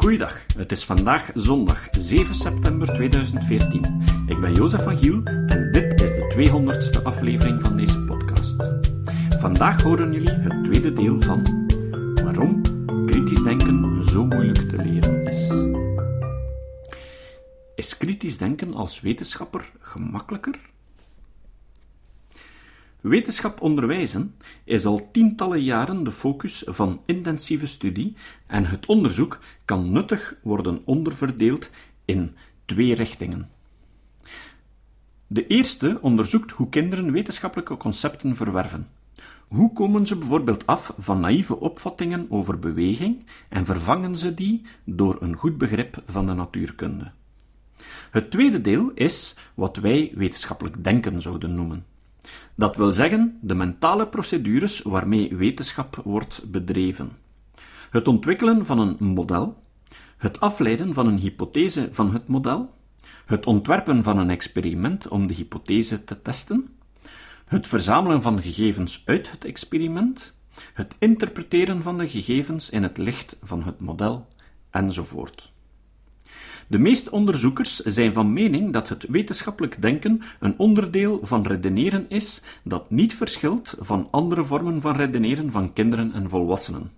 Goeiedag, het is vandaag zondag 7 september 2014. Ik ben Jozef van Giel en dit is de 200ste aflevering van deze podcast. Vandaag horen jullie het tweede deel van waarom kritisch denken zo moeilijk te leren is. Is kritisch denken als wetenschapper gemakkelijker? Wetenschap onderwijzen is al tientallen jaren de focus van intensieve studie en het onderzoek kan nuttig worden onderverdeeld in twee richtingen. De eerste onderzoekt hoe kinderen wetenschappelijke concepten verwerven. Hoe komen ze bijvoorbeeld af van naïeve opvattingen over beweging en vervangen ze die door een goed begrip van de natuurkunde? Het tweede deel is wat wij wetenschappelijk denken zouden noemen. Dat wil zeggen de mentale procedures waarmee wetenschap wordt bedreven. Het ontwikkelen van een model, het afleiden van een hypothese van het model, het ontwerpen van een experiment om de hypothese te testen, het verzamelen van gegevens uit het experiment, het interpreteren van de gegevens in het licht van het model, enzovoort. De meeste onderzoekers zijn van mening dat het wetenschappelijk denken een onderdeel van redeneren is dat niet verschilt van andere vormen van redeneren van kinderen en volwassenen.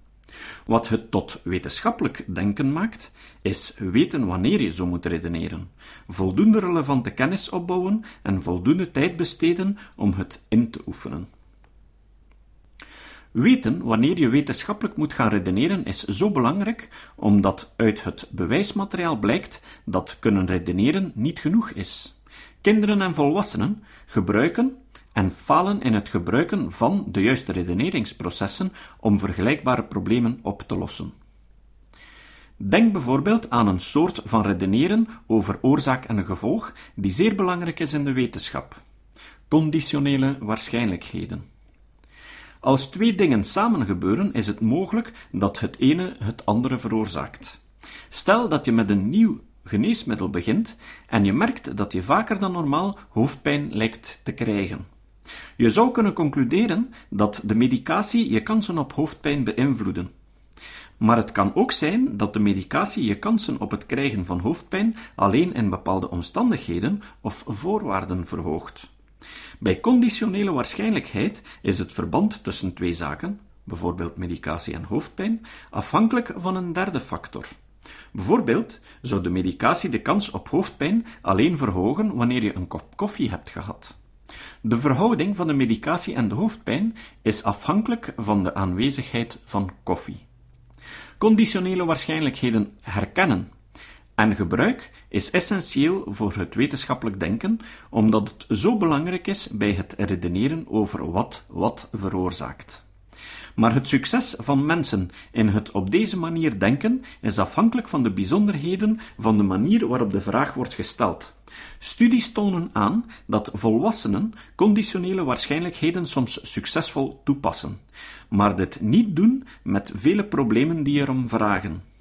Wat het tot wetenschappelijk denken maakt, is weten wanneer je zo moet redeneren, voldoende relevante kennis opbouwen en voldoende tijd besteden om het in te oefenen. Weten wanneer je wetenschappelijk moet gaan redeneren is zo belangrijk, omdat uit het bewijsmateriaal blijkt dat kunnen redeneren niet genoeg is. Kinderen en volwassenen gebruiken en falen in het gebruiken van de juiste redeneringsprocessen om vergelijkbare problemen op te lossen. Denk bijvoorbeeld aan een soort van redeneren over oorzaak en gevolg die zeer belangrijk is in de wetenschap: conditionele waarschijnlijkheden. Als twee dingen samen gebeuren, is het mogelijk dat het ene het andere veroorzaakt. Stel dat je met een nieuw geneesmiddel begint en je merkt dat je vaker dan normaal hoofdpijn lijkt te krijgen. Je zou kunnen concluderen dat de medicatie je kansen op hoofdpijn beïnvloeden. Maar het kan ook zijn dat de medicatie je kansen op het krijgen van hoofdpijn alleen in bepaalde omstandigheden of voorwaarden verhoogt. Bij conditionele waarschijnlijkheid is het verband tussen twee zaken, bijvoorbeeld medicatie en hoofdpijn, afhankelijk van een derde factor. Bijvoorbeeld zou de medicatie de kans op hoofdpijn alleen verhogen wanneer je een kop koffie hebt gehad. De verhouding van de medicatie en de hoofdpijn is afhankelijk van de aanwezigheid van koffie. Conditionele waarschijnlijkheden herkennen en gebruik is essentieel voor het wetenschappelijk denken, omdat het zo belangrijk is bij het redeneren over wat wat veroorzaakt. Maar het succes van mensen in het op deze manier denken is afhankelijk van de bijzonderheden van de manier waarop de vraag wordt gesteld. Studies tonen aan dat volwassenen conditionele waarschijnlijkheden soms succesvol toepassen, maar dit niet doen met vele problemen die erom vragen.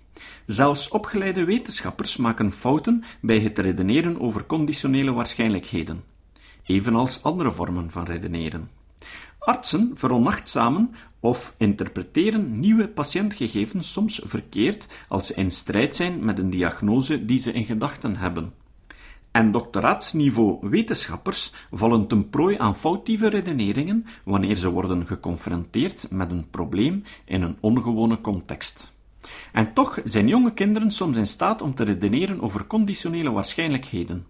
Zelfs opgeleide wetenschappers maken fouten bij het redeneren over conditionele waarschijnlijkheden, evenals andere vormen van redeneren. Artsen veronachtzamen of interpreteren nieuwe patiëntgegevens soms verkeerd als ze in strijd zijn met een diagnose die ze in gedachten hebben. En doctoraatsniveau wetenschappers vallen ten prooi aan foutieve redeneringen wanneer ze worden geconfronteerd met een probleem in een ongewone context. En toch zijn jonge kinderen soms in staat om te redeneren over conditionele waarschijnlijkheden.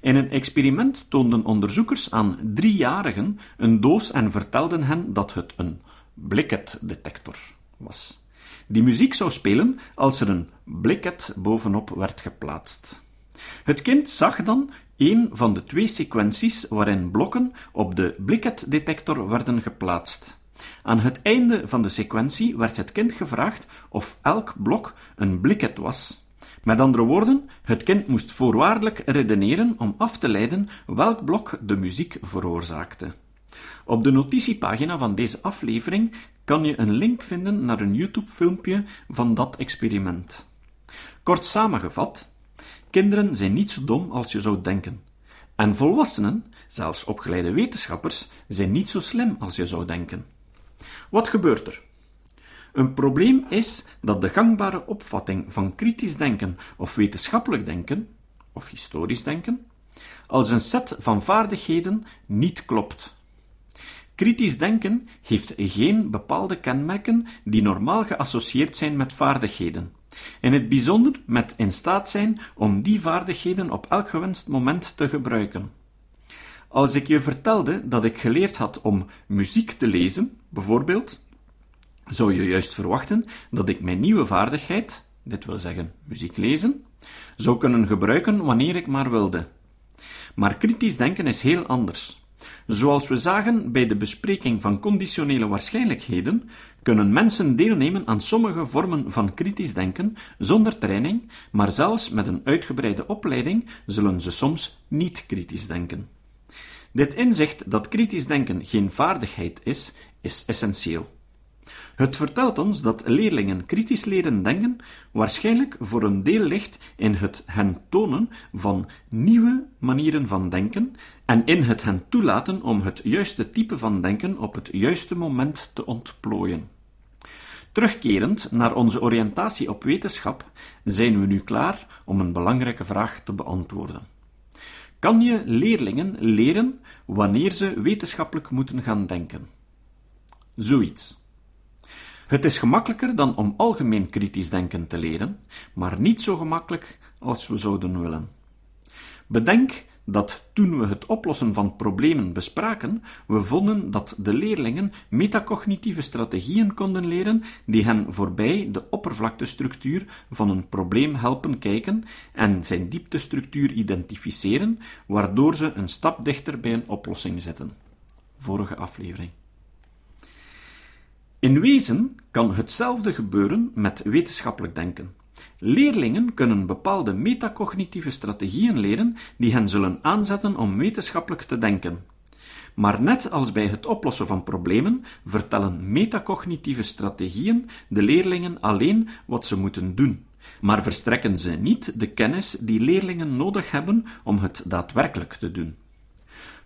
In een experiment toonden onderzoekers aan driejarigen een doos en vertelden hen dat het een Blicket-detector was, die muziek zou spelen als er een blikket bovenop werd geplaatst. Het kind zag dan een van de twee sequenties waarin blokken op de Blicket-detector werden geplaatst. Aan het einde van de sequentie werd het kind gevraagd of elk blok een blikket was. Met andere woorden, het kind moest voorwaardelijk redeneren om af te leiden welk blok de muziek veroorzaakte. Op de notitiepagina van deze aflevering kan je een link vinden naar een YouTube-filmpje van dat experiment. Kort samengevat, kinderen zijn niet zo dom als je zou denken. En volwassenen, zelfs opgeleide wetenschappers, zijn niet zo slim als je zou denken. Wat gebeurt er? Een probleem is dat de gangbare opvatting van kritisch denken of wetenschappelijk denken, of historisch denken, als een set van vaardigheden niet klopt. Kritisch denken heeft geen bepaalde kenmerken die normaal geassocieerd zijn met vaardigheden. In het bijzonder met in staat zijn om die vaardigheden op elk gewenst moment te gebruiken. Als ik je vertelde dat ik geleerd had om muziek te lezen, bijvoorbeeld, zou je juist verwachten dat ik mijn nieuwe vaardigheid, dit wil zeggen muziek lezen, zou kunnen gebruiken wanneer ik maar wilde. Maar kritisch denken is heel anders. Zoals we zagen bij de bespreking van conditionele waarschijnlijkheden, kunnen mensen deelnemen aan sommige vormen van kritisch denken zonder training, maar zelfs met een uitgebreide opleiding zullen ze soms niet kritisch denken. Dit inzicht dat kritisch denken geen vaardigheid is, is essentieel. Het vertelt ons dat leerlingen kritisch leren denken waarschijnlijk voor een deel ligt in het hen tonen van nieuwe manieren van denken en in het hen toelaten om het juiste type van denken op het juiste moment te ontplooien. Terugkerend naar onze oriëntatie op wetenschap, zijn we nu klaar om een belangrijke vraag te beantwoorden. Kan je leerlingen leren wanneer ze wetenschappelijk moeten gaan denken? Zoiets. Het is gemakkelijker dan om algemeen kritisch denken te leren, maar niet zo gemakkelijk als we zouden willen. Bedenk dat toen we het oplossen van problemen bespraken, we vonden dat de leerlingen metacognitieve strategieën konden leren die hen voorbij de oppervlaktestructuur van een probleem helpen kijken en zijn dieptestructuur identificeren, waardoor ze een stap dichter bij een oplossing zetten. Vorige aflevering. In wezen kan hetzelfde gebeuren met wetenschappelijk denken. Leerlingen kunnen bepaalde metacognitieve strategieën leren die hen zullen aanzetten om wetenschappelijk te denken. Maar net als bij het oplossen van problemen vertellen metacognitieve strategieën de leerlingen alleen wat ze moeten doen, maar verstrekken ze niet de kennis die leerlingen nodig hebben om het daadwerkelijk te doen.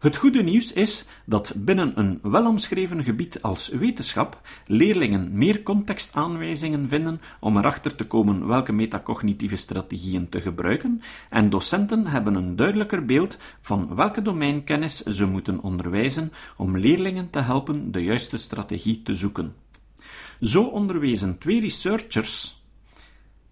Het goede nieuws is dat binnen een welomschreven gebied als wetenschap leerlingen meer contextaanwijzingen vinden om erachter te komen welke metacognitieve strategieën te gebruiken, en docenten hebben een duidelijker beeld van welke domeinkennis ze moeten onderwijzen om leerlingen te helpen de juiste strategie te zoeken. Zo onderwezen twee researchers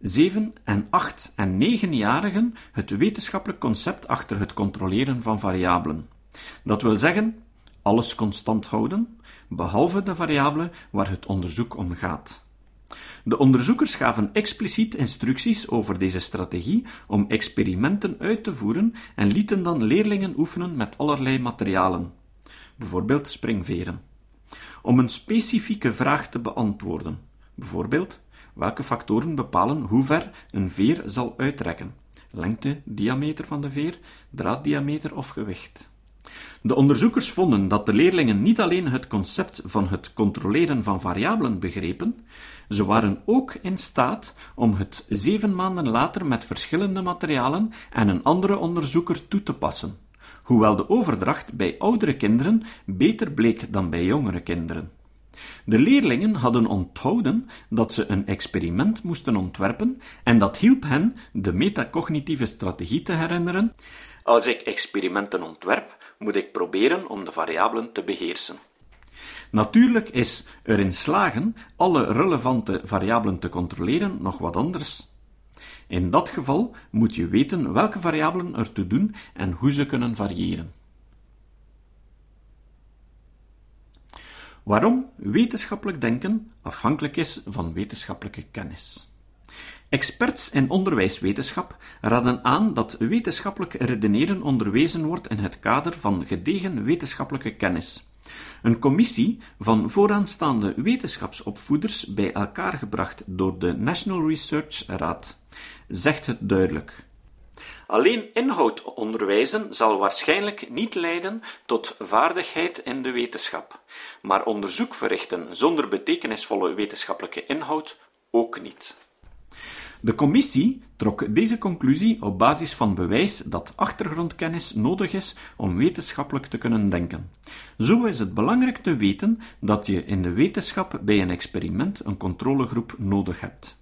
7 en 8 en 9-jarigen het wetenschappelijk concept achter het controleren van variabelen. Dat wil zeggen, alles constant houden, behalve de variabele waar het onderzoek om gaat. De onderzoekers gaven expliciet instructies over deze strategie om experimenten uit te voeren en lieten dan leerlingen oefenen met allerlei materialen, bijvoorbeeld springveren, om een specifieke vraag te beantwoorden, bijvoorbeeld welke factoren bepalen hoe ver een veer zal uitrekken, lengte, diameter van de veer, draaddiameter of gewicht. De onderzoekers vonden dat de leerlingen niet alleen het concept van het controleren van variabelen begrepen, ze waren ook in staat om het zeven maanden later met verschillende materialen en een andere onderzoeker toe te passen, hoewel de overdracht bij oudere kinderen beter bleek dan bij jongere kinderen. De leerlingen hadden onthouden dat ze een experiment moesten ontwerpen en dat hielp hen de metacognitieve strategie te herinneren. Als ik experimenten ontwerp, moet ik proberen om de variabelen te beheersen. Natuurlijk is erin slagen alle relevante variabelen te controleren nog wat anders. In dat geval moet je weten welke variabelen er te doen en hoe ze kunnen variëren. Waarom wetenschappelijk denken afhankelijk is van wetenschappelijke kennis. Experts in onderwijswetenschap raden aan dat wetenschappelijk redeneren onderwezen wordt in het kader van gedegen wetenschappelijke kennis. Een commissie van vooraanstaande wetenschapsopvoeders bij elkaar gebracht door de National Research Raad zegt het duidelijk. Alleen inhoud onderwijzen zal waarschijnlijk niet leiden tot vaardigheid in de wetenschap, maar onderzoek verrichten zonder betekenisvolle wetenschappelijke inhoud ook niet. De commissie trok deze conclusie op basis van bewijs dat achtergrondkennis nodig is om wetenschappelijk te kunnen denken. Zo is het belangrijk te weten dat je in de wetenschap bij een experiment een controlegroep nodig hebt.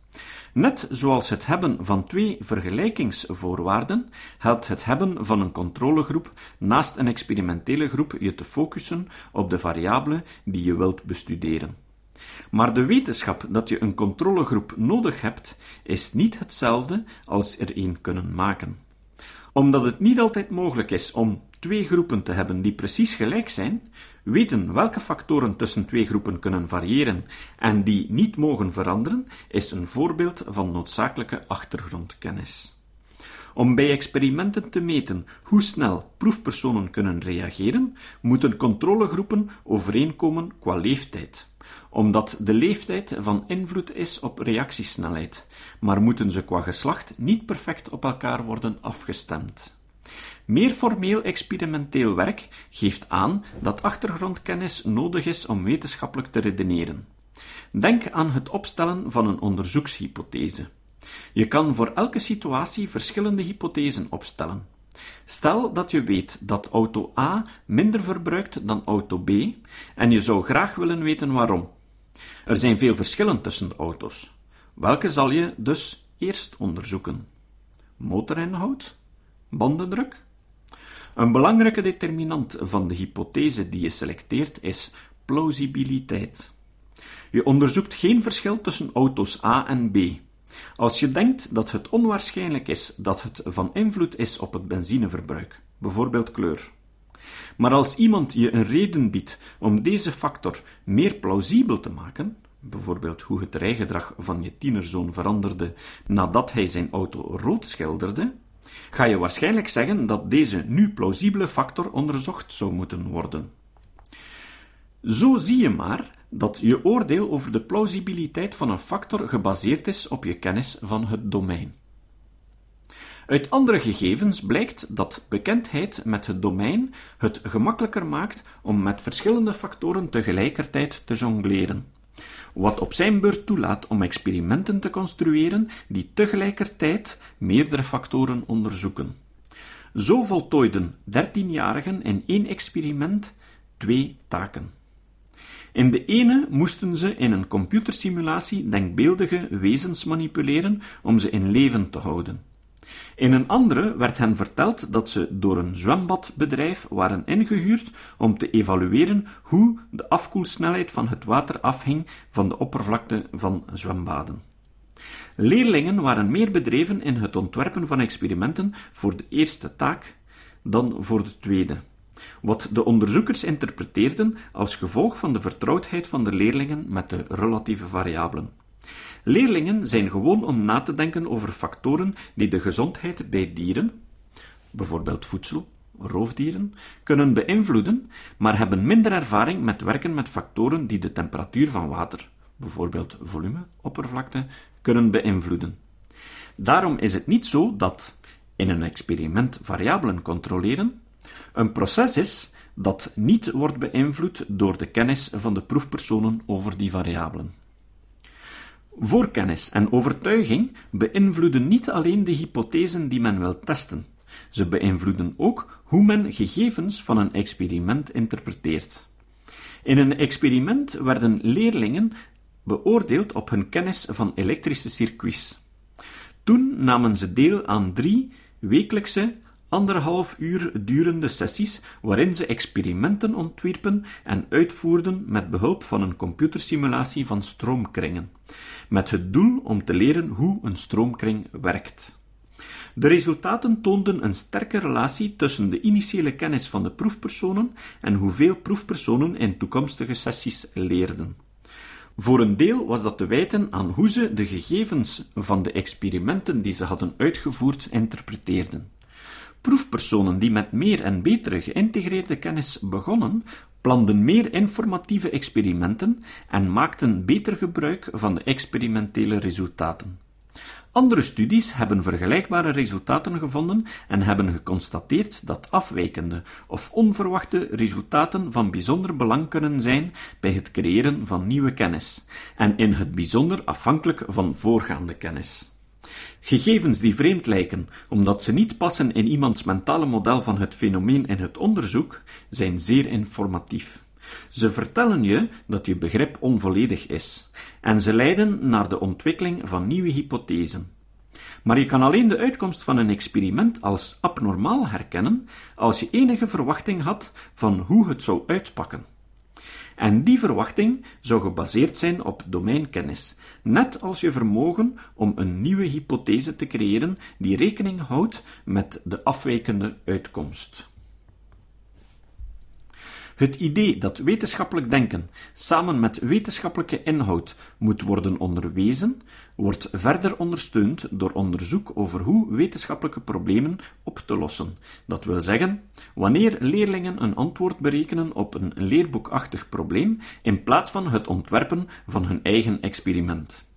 Net zoals het hebben van twee vergelijkingsvoorwaarden, helpt het hebben van een controlegroep naast een experimentele groep je te focussen op de variabele die je wilt bestuderen. Maar de wetenschap dat je een controlegroep nodig hebt, is niet hetzelfde als er een kunnen maken. Omdat het niet altijd mogelijk is om twee groepen te hebben die precies gelijk zijn, weten welke factoren tussen twee groepen kunnen variëren en die niet mogen veranderen, is een voorbeeld van noodzakelijke achtergrondkennis. Om bij experimenten te meten hoe snel proefpersonen kunnen reageren, moeten controlegroepen overeenkomen qua leeftijd omdat de leeftijd van invloed is op reactiesnelheid, maar moeten ze qua geslacht niet perfect op elkaar worden afgestemd. Meer formeel experimenteel werk geeft aan dat achtergrondkennis nodig is om wetenschappelijk te redeneren. Denk aan het opstellen van een onderzoekshypothese. Je kan voor elke situatie verschillende hypothesen opstellen. Stel dat je weet dat auto A minder verbruikt dan auto B en je zou graag willen weten waarom. Er zijn veel verschillen tussen de auto's. Welke zal je dus eerst onderzoeken? Motorinhoud? Bandendruk? Een belangrijke determinant van de hypothese die je selecteert is plausibiliteit. Je onderzoekt geen verschil tussen auto's A en B. Als je denkt dat het onwaarschijnlijk is dat het van invloed is op het benzineverbruik, bijvoorbeeld kleur. Maar als iemand je een reden biedt om deze factor meer plausibel te maken, bijvoorbeeld hoe het rijgedrag van je tienerzoon veranderde nadat hij zijn auto rood schilderde, ga je waarschijnlijk zeggen dat deze nu plausibele factor onderzocht zou moeten worden. Zo zie je maar dat je oordeel over de plausibiliteit van een factor gebaseerd is op je kennis van het domein. Uit andere gegevens blijkt dat bekendheid met het domein het gemakkelijker maakt om met verschillende factoren tegelijkertijd te jongleren wat op zijn beurt toelaat om experimenten te construeren die tegelijkertijd meerdere factoren onderzoeken. Zo voltooiden dertienjarigen in één experiment twee taken. In de ene moesten ze in een computersimulatie denkbeeldige wezens manipuleren om ze in leven te houden. In een andere werd hen verteld dat ze door een zwembadbedrijf waren ingehuurd om te evalueren hoe de afkoelsnelheid van het water afhing van de oppervlakte van zwembaden. Leerlingen waren meer bedreven in het ontwerpen van experimenten voor de eerste taak dan voor de tweede, wat de onderzoekers interpreteerden als gevolg van de vertrouwdheid van de leerlingen met de relatieve variabelen. Leerlingen zijn gewoon om na te denken over factoren die de gezondheid bij dieren, bijvoorbeeld voedsel, roofdieren, kunnen beïnvloeden, maar hebben minder ervaring met werken met factoren die de temperatuur van water, bijvoorbeeld volume, oppervlakte, kunnen beïnvloeden. Daarom is het niet zo dat in een experiment variabelen controleren een proces is dat niet wordt beïnvloed door de kennis van de proefpersonen over die variabelen. Voorkennis en overtuiging beïnvloeden niet alleen de hypothesen die men wil testen, ze beïnvloeden ook hoe men gegevens van een experiment interpreteert. In een experiment werden leerlingen beoordeeld op hun kennis van elektrische circuits. Toen namen ze deel aan drie wekelijkse anderhalf uur durende sessies waarin ze experimenten ontwierpen en uitvoerden met behulp van een computersimulatie van stroomkringen, met het doel om te leren hoe een stroomkring werkt. De resultaten toonden een sterke relatie tussen de initiële kennis van de proefpersonen en hoeveel proefpersonen in toekomstige sessies leerden. Voor een deel was dat te wijten aan hoe ze de gegevens van de experimenten die ze hadden uitgevoerd interpreteerden. Proefpersonen die met meer en betere geïntegreerde kennis begonnen, planden meer informatieve experimenten en maakten beter gebruik van de experimentele resultaten. Andere studies hebben vergelijkbare resultaten gevonden en hebben geconstateerd dat afwijkende of onverwachte resultaten van bijzonder belang kunnen zijn bij het creëren van nieuwe kennis, en in het bijzonder afhankelijk van voorgaande kennis. Gegevens die vreemd lijken, omdat ze niet passen in iemands mentale model van het fenomeen in het onderzoek, zijn zeer informatief. Ze vertellen je dat je begrip onvolledig is, en ze leiden naar de ontwikkeling van nieuwe hypothesen. Maar je kan alleen de uitkomst van een experiment als abnormaal herkennen als je enige verwachting had van hoe het zou uitpakken. En die verwachting zou gebaseerd zijn op domeinkennis, net als je vermogen om een nieuwe hypothese te creëren die rekening houdt met de afwijkende uitkomst. Het idee dat wetenschappelijk denken samen met wetenschappelijke inhoud moet worden onderwezen, wordt verder ondersteund door onderzoek over hoe wetenschappelijke problemen op te lossen. Dat wil zeggen, wanneer leerlingen een antwoord berekenen op een leerboekachtig probleem in plaats van het ontwerpen van hun eigen experiment.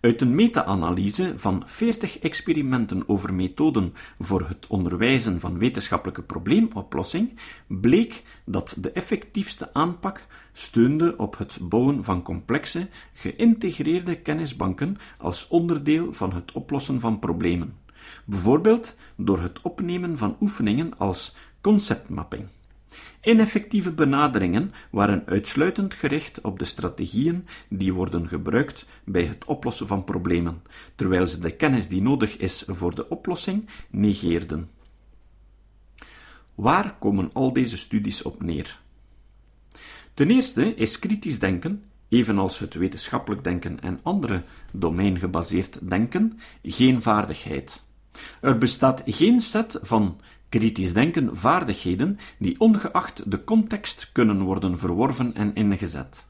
Uit een meta-analyse van 40 experimenten over methoden voor het onderwijzen van wetenschappelijke probleemoplossing bleek dat de effectiefste aanpak steunde op het bouwen van complexe, geïntegreerde kennisbanken als onderdeel van het oplossen van problemen, bijvoorbeeld door het opnemen van oefeningen als conceptmapping. Ineffectieve benaderingen waren uitsluitend gericht op de strategieën die worden gebruikt bij het oplossen van problemen, terwijl ze de kennis die nodig is voor de oplossing negeerden. Waar komen al deze studies op neer? Ten eerste is kritisch denken, evenals het wetenschappelijk denken en andere domeingebaseerd denken, geen vaardigheid. Er bestaat geen set van kritisch denken vaardigheden die ongeacht de context kunnen worden verworven en ingezet.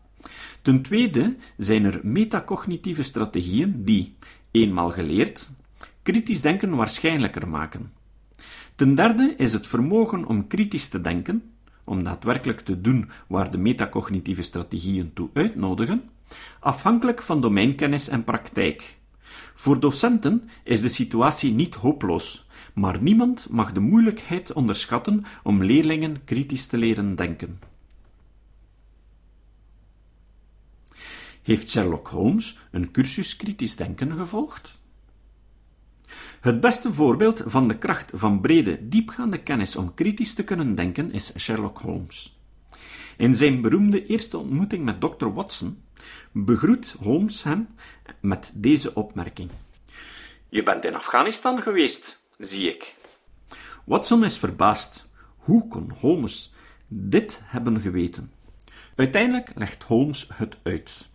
Ten tweede zijn er metacognitieve strategieën die, eenmaal geleerd, kritisch denken waarschijnlijker maken. Ten derde is het vermogen om kritisch te denken, om daadwerkelijk te doen waar de metacognitieve strategieën toe uitnodigen, afhankelijk van domeinkennis en praktijk. Voor docenten is de situatie niet hopeloos, maar niemand mag de moeilijkheid onderschatten om leerlingen kritisch te leren denken. Heeft Sherlock Holmes een cursus kritisch denken gevolgd? Het beste voorbeeld van de kracht van brede, diepgaande kennis om kritisch te kunnen denken is Sherlock Holmes. In zijn beroemde eerste ontmoeting met Dr. Watson begroet Holmes hem met deze opmerking: Je bent in Afghanistan geweest, zie ik. Watson is verbaasd. Hoe kon Holmes dit hebben geweten? Uiteindelijk legt Holmes het uit.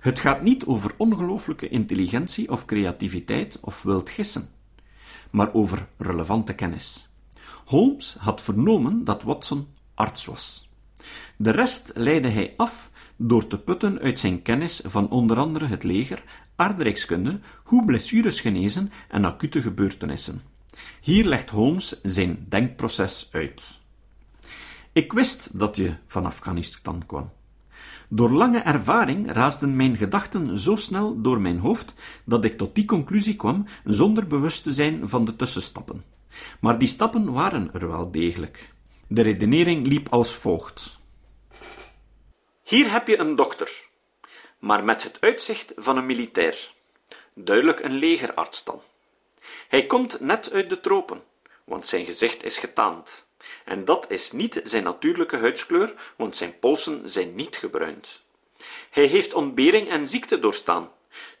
Het gaat niet over ongelooflijke intelligentie of creativiteit of wild gissen, maar over relevante kennis. Holmes had vernomen dat Watson arts was. De rest leidde hij af door te putten uit zijn kennis van onder andere het leger, aardrijkskunde, hoe blessures genezen en acute gebeurtenissen. Hier legt Holmes zijn denkproces uit. Ik wist dat je van Afghanistan kwam. Door lange ervaring raasden mijn gedachten zo snel door mijn hoofd dat ik tot die conclusie kwam zonder bewust te zijn van de tussenstappen. Maar die stappen waren er wel degelijk. De redenering liep als volgt. Hier heb je een dokter, maar met het uitzicht van een militair. Duidelijk een legerarts dan. Hij komt net uit de tropen, want zijn gezicht is getaand. En dat is niet zijn natuurlijke huidskleur, want zijn polsen zijn niet gebruind. Hij heeft ontbering en ziekte doorstaan,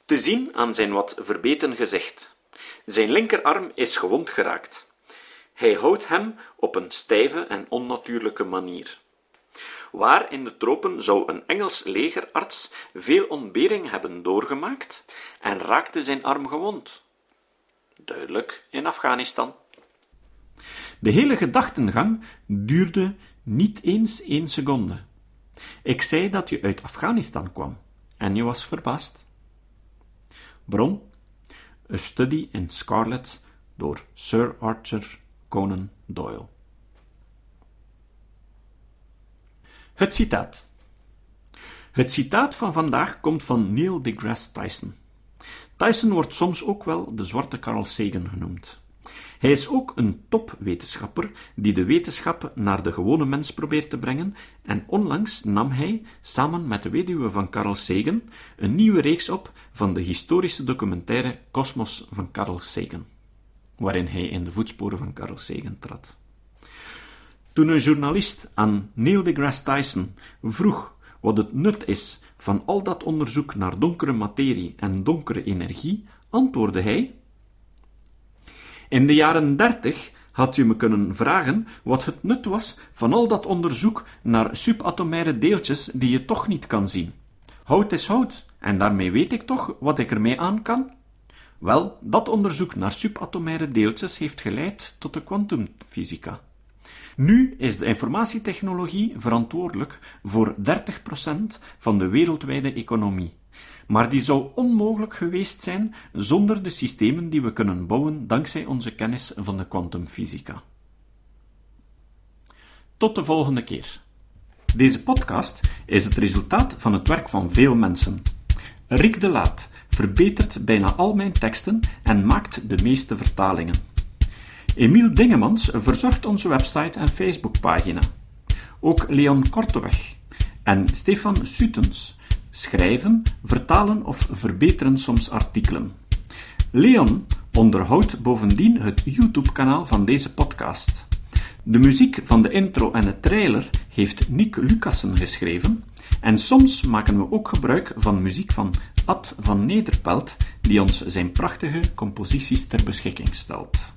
te zien aan zijn wat verbeten gezicht. Zijn linkerarm is gewond geraakt. Hij houdt hem op een stijve en onnatuurlijke manier. Waar in de tropen zou een Engels legerarts veel ontbering hebben doorgemaakt en raakte zijn arm gewond? Duidelijk in Afghanistan. De hele gedachtengang duurde niet eens één seconde. Ik zei dat je uit Afghanistan kwam en je was verbaasd. Bron: A Study in Scarlet door Sir Arthur Conan Doyle. Het citaat. Het citaat van vandaag komt van Neil deGrasse Tyson. Tyson wordt soms ook wel de zwarte Carl Sagan genoemd. Hij is ook een topwetenschapper die de wetenschap naar de gewone mens probeert te brengen en onlangs nam hij, samen met de weduwe van Carl Sagan, een nieuwe reeks op van de historische documentaire Cosmos van Carl Sagan, waarin hij in de voetsporen van Carl Sagan trad. Toen een journalist aan Neil deGrasse Tyson vroeg wat het nut is van al dat onderzoek naar donkere materie en donkere energie, antwoordde hij: In de jaren dertig had je me kunnen vragen wat het nut was van al dat onderzoek naar subatomaire deeltjes die je toch niet kan zien. Hout is hout, en daarmee weet ik toch wat ik ermee aan kan? Wel, dat onderzoek naar subatomaire deeltjes heeft geleid tot de kwantumfysica. Nu is de informatietechnologie verantwoordelijk voor 30% van de wereldwijde economie. Maar die zou onmogelijk geweest zijn zonder de systemen die we kunnen bouwen dankzij onze kennis van de kwantumfysica. Tot de volgende keer. Deze podcast is het resultaat van het werk van veel mensen. Rick de Laat verbetert bijna al mijn teksten en maakt de meeste vertalingen. Emiel Dingemans verzorgt onze website en Facebookpagina. Ook Leon Korteweg en Stefan Sutens schrijven, vertalen of verbeteren soms artikelen. Leon onderhoudt bovendien het YouTube-kanaal van deze podcast. De muziek van de intro en de trailer heeft Nick Lucassen geschreven en soms maken we ook gebruik van muziek van Ad van Nederpelt, die ons zijn prachtige composities ter beschikking stelt.